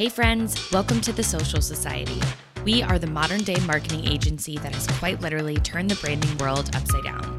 Hey, friends, welcome to the Social Society. We are the modern day marketing agency that has quite literally turned the branding world upside down.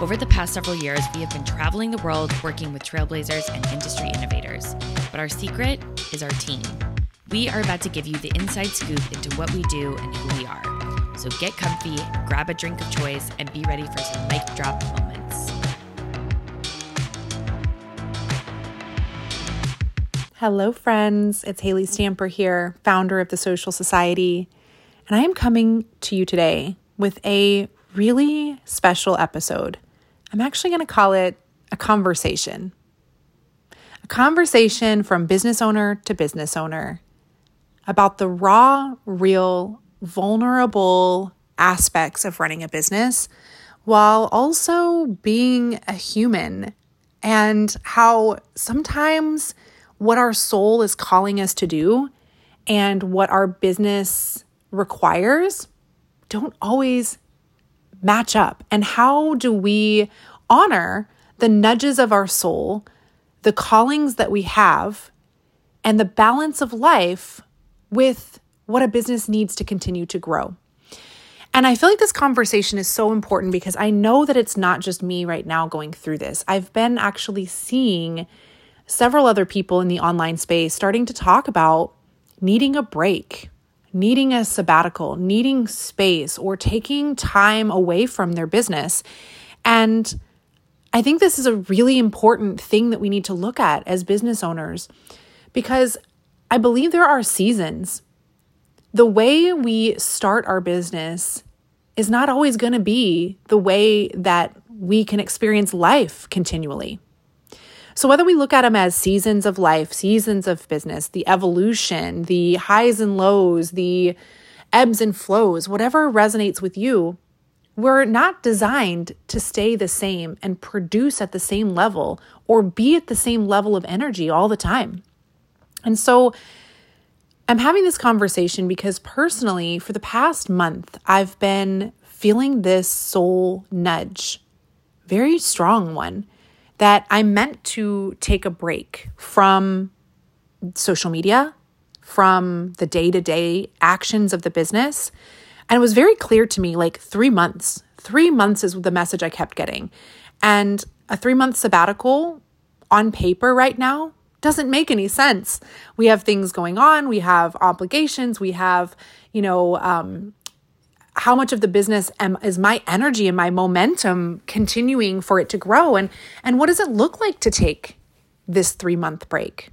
Over the past several years, we have been traveling the world working with trailblazers and industry innovators. But our secret is our team. We are about to give you the inside scoop into what we do and who we are. So get comfy, grab a drink of choice, and be ready for some mic drop moments. Hello, friends. It's Haylee Stamper here, founder of the Social Society. And I am coming to you today with a really special episode. I'm actually going to call it a conversation. A conversation from business owner to business owner about the raw, real, vulnerable aspects of running a business while also being a human and how sometimes what our soul is calling us to do and what our business requires don't always match up. And how do we honor the nudges of our soul, the callings that we have, and the balance of life with what a business needs to continue to grow? And I feel like this conversation is so important because I know that it's not just me right now going through this. I've been actually seeing several other people in the online space starting to talk about needing a break, needing a sabbatical, needing space, or taking time away from their business. And I think this is a really important thing that we need to look at as business owners because I believe there are seasons. The way we start our business is not always going to be the way that we can experience life continually. So, whether we look at them as seasons of life, seasons of business, the evolution, the highs and lows, the ebbs and flows, whatever resonates with you, we're not designed to stay the same and produce at the same level or be at the same level of energy all the time. And so, I'm having this conversation because personally, for the past month, I've been feeling this soul nudge, very strong one that I meant to take a break from social media, from the day to day actions of the business. And it was very clear to me like three months, three months is the message I kept getting. And a three month sabbatical on paper right now doesn't make any sense. We have things going on, we have obligations, we have, you know, um, how much of the business am, is my energy and my momentum continuing for it to grow? And and what does it look like to take this 3 month break?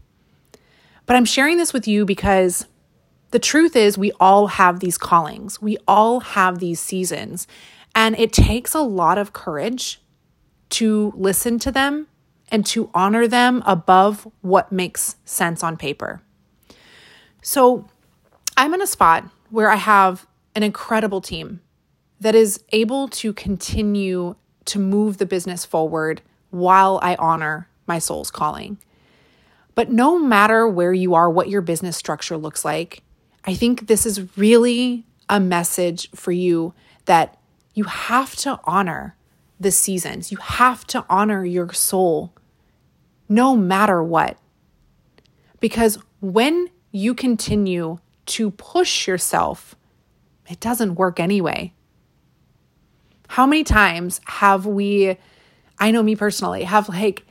But i'm sharing this with you because the truth is we all have these callings. We all have these seasons. And it takes a lot of courage to listen to them and to honor them above what makes sense on paper. So i'm in a spot where i have an incredible team that is able to continue to move the business forward while I honor my soul's calling. But no matter where you are, what your business structure looks like, I think this is really a message for you that you have to honor the seasons. You have to honor your soul no matter what. Because when you continue to push yourself it doesn't work anyway. How many times have we, I know me personally, have like,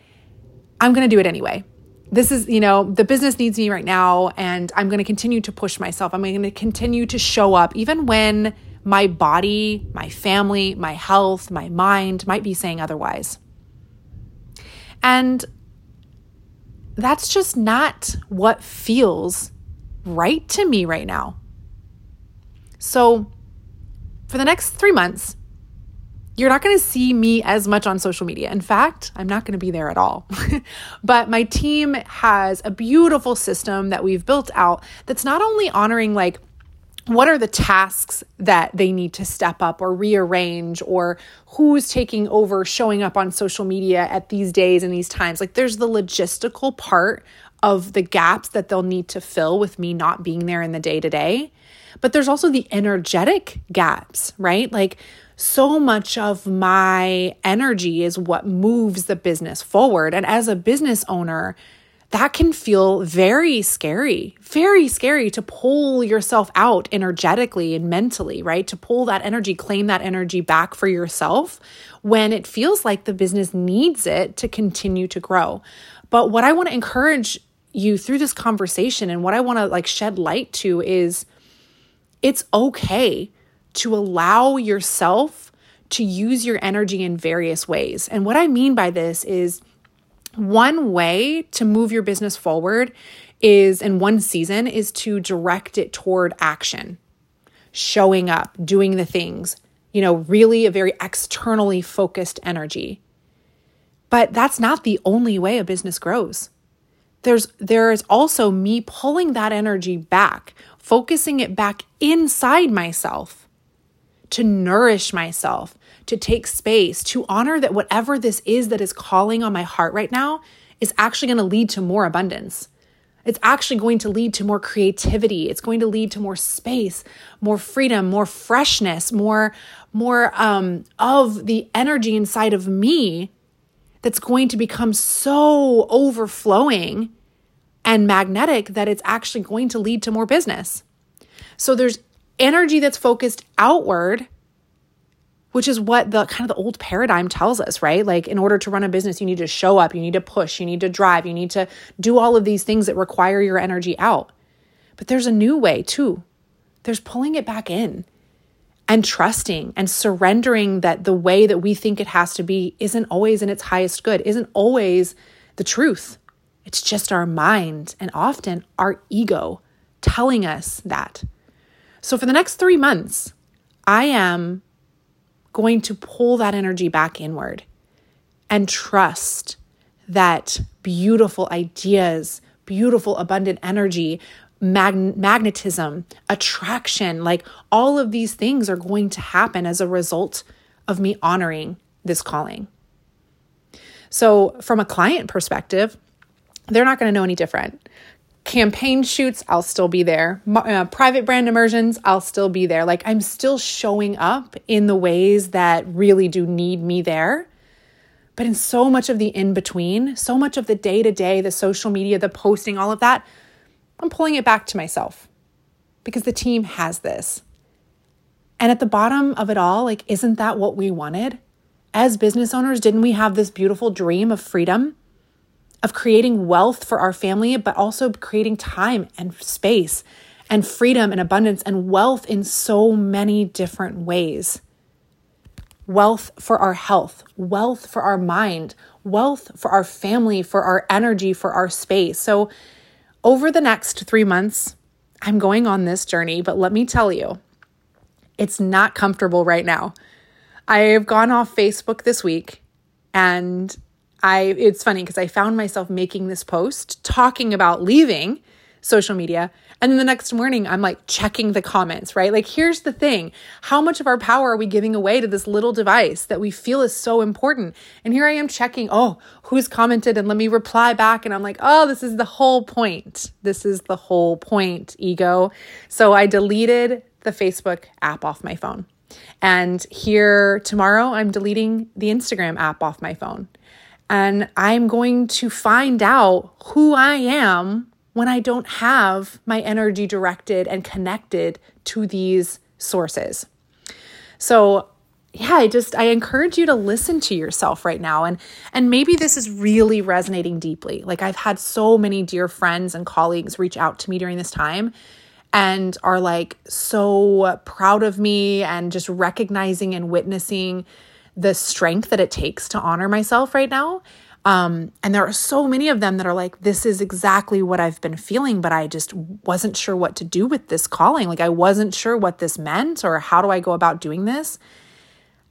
I'm going to do it anyway. This is, you know, the business needs me right now, and I'm going to continue to push myself. I'm going to continue to show up, even when my body, my family, my health, my mind might be saying otherwise. And that's just not what feels right to me right now. So, for the next three months, you're not going to see me as much on social media. In fact, I'm not going to be there at all. but my team has a beautiful system that we've built out that's not only honoring like what are the tasks that they need to step up or rearrange or who's taking over showing up on social media at these days and these times like there's the logistical part of the gaps that they'll need to fill with me not being there in the day to day but there's also the energetic gaps, right? Like so much of my energy is what moves the business forward. And as a business owner, that can feel very scary, very scary to pull yourself out energetically and mentally, right? To pull that energy, claim that energy back for yourself when it feels like the business needs it to continue to grow. But what I want to encourage you through this conversation and what I want to like shed light to is it's okay to allow yourself to use your energy in various ways. And what I mean by this is one way to move your business forward is in one season is to direct it toward action, showing up, doing the things, you know, really a very externally focused energy. But that's not the only way a business grows. There's there is also me pulling that energy back, focusing it back inside myself to nourish myself, to take space, to honor that whatever this is that is calling on my heart right now is actually going to lead to more abundance. It's actually going to lead to more creativity. It's going to lead to more space, more freedom, more freshness, more more um, of the energy inside of me that's going to become so overflowing and magnetic that it's actually going to lead to more business. So there's energy that's focused outward which is what the kind of the old paradigm tells us, right? Like in order to run a business, you need to show up, you need to push, you need to drive, you need to do all of these things that require your energy out. But there's a new way too. There's pulling it back in and trusting and surrendering that the way that we think it has to be isn't always in its highest good, isn't always the truth. It's just our mind and often our ego telling us that. So for the next three months, I am going to pull that energy back inward and trust that beautiful ideas, beautiful, abundant energy, mag- magnetism, attraction, like all of these things are going to happen as a result of me honoring this calling. So, from a client perspective, they're not going to know any different campaign shoots, I'll still be there. Uh, private brand immersions, I'll still be there. Like I'm still showing up in the ways that really do need me there. But in so much of the in between, so much of the day to day, the social media, the posting, all of that, I'm pulling it back to myself because the team has this. And at the bottom of it all, like, isn't that what we wanted? As business owners, didn't we have this beautiful dream of freedom? of creating wealth for our family, but also creating time and space and freedom and abundance and wealth in so many different ways. Wealth for our health, wealth for our mind, wealth for our family, for our energy, for our space. So, over the next three months, I'm going on this journey, but let me tell you, it's not comfortable right now. I have gone off Facebook this week and I it's funny because I found myself making this post talking about leaving social media and then the next morning I'm like checking the comments, right? Like here's the thing, how much of our power are we giving away to this little device that we feel is so important? And here I am checking, oh, who's commented and let me reply back and I'm like, "Oh, this is the whole point. This is the whole point, ego." So I deleted the Facebook app off my phone. And here tomorrow I'm deleting the Instagram app off my phone. And I'm going to find out who I am when I don't have my energy directed and connected to these sources. So, yeah, I just I encourage you to listen to yourself right now and and maybe this is really resonating deeply. Like I've had so many dear friends and colleagues reach out to me during this time and are like so proud of me and just recognizing and witnessing the strength that it takes to honor myself right now. Um, and there are so many of them that are like, this is exactly what I've been feeling, but I just wasn't sure what to do with this calling. Like, I wasn't sure what this meant or how do I go about doing this.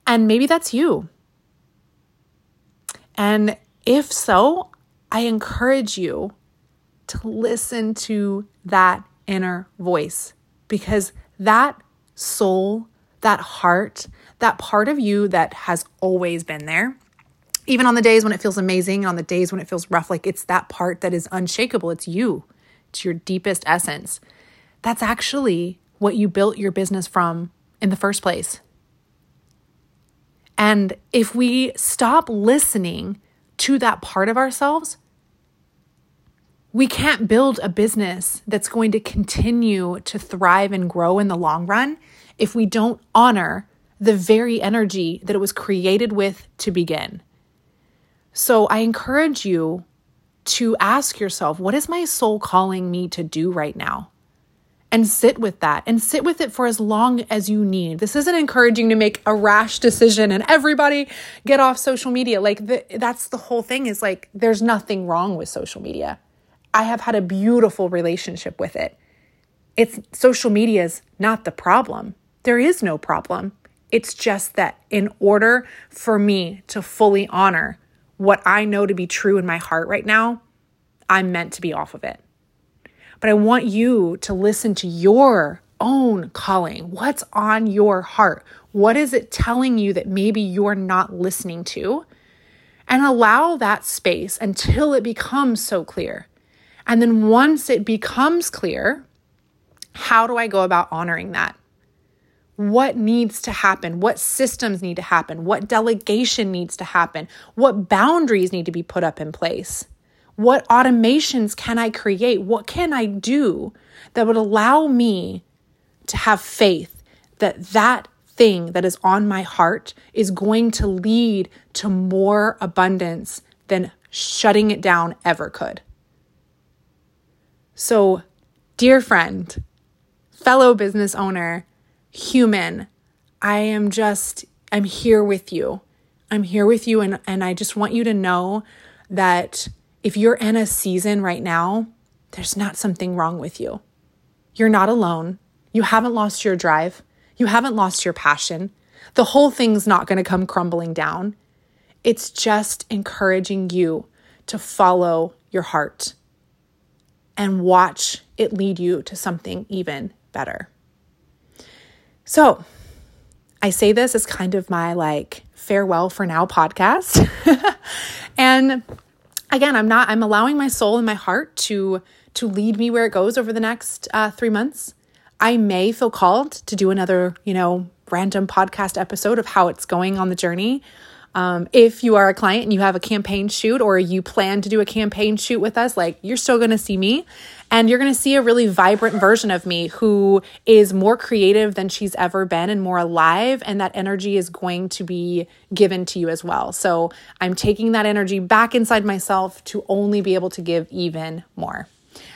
And maybe that's you. And if so, I encourage you to listen to that inner voice because that soul, that heart, that part of you that has always been there. Even on the days when it feels amazing, on the days when it feels rough, like it's that part that is unshakable. It's you, it's your deepest essence. That's actually what you built your business from in the first place. And if we stop listening to that part of ourselves, We can't build a business that's going to continue to thrive and grow in the long run if we don't honor the very energy that it was created with to begin. So I encourage you to ask yourself, what is my soul calling me to do right now? And sit with that and sit with it for as long as you need. This isn't encouraging to make a rash decision and everybody get off social media. Like, the, that's the whole thing is like, there's nothing wrong with social media. I have had a beautiful relationship with it. It's social media is not the problem. There is no problem. It's just that in order for me to fully honor what I know to be true in my heart right now, I'm meant to be off of it. But I want you to listen to your own calling. What's on your heart? What is it telling you that maybe you're not listening to? And allow that space until it becomes so clear. And then once it becomes clear, how do I go about honoring that? What needs to happen, what systems need to happen, what delegation needs to happen, what boundaries need to be put up in place, what automations can I create, what can I do that would allow me to have faith that that thing that is on my heart is going to lead to more abundance than shutting it down ever could. So, dear friend, fellow business owner, human. I am just, I'm here with you. I'm here with you. And, and I just want you to know that if you're in a season right now, there's not something wrong with you. You're not alone. You haven't lost your drive. You haven't lost your passion. The whole thing's not going to come crumbling down. It's just encouraging you to follow your heart and watch it lead you to something even better. So I say this as kind of my like farewell for now podcast. and again, I'm not, I'm allowing my soul and my heart to to lead me where it goes over the next uh, three months. I may feel called to do another, you know, random podcast episode of how it's going on the journey. Um, if you are a client and you have a campaign shoot or you plan to do a campaign shoot with us, like you're still going to see me and you're going to see a really vibrant version of me who is more creative than she's ever been and more alive. And that energy is going to be given to you as well. So I'm taking that energy back inside myself to only be able to give even more.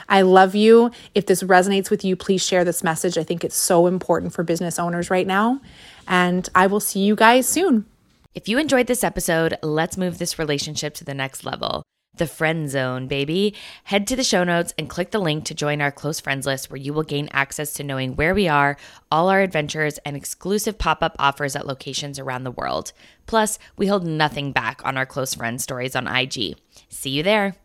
I love you. If this resonates with you, please share this message. I think it's so important for business owners right now. And I will see you guys soon. If you enjoyed this episode, let's move this relationship to the next level. The friend zone, baby. Head to the show notes and click the link to join our close friends list where you will gain access to knowing where we are, all our adventures, and exclusive pop up offers at locations around the world. Plus, we hold nothing back on our close friend stories on IG. See you there.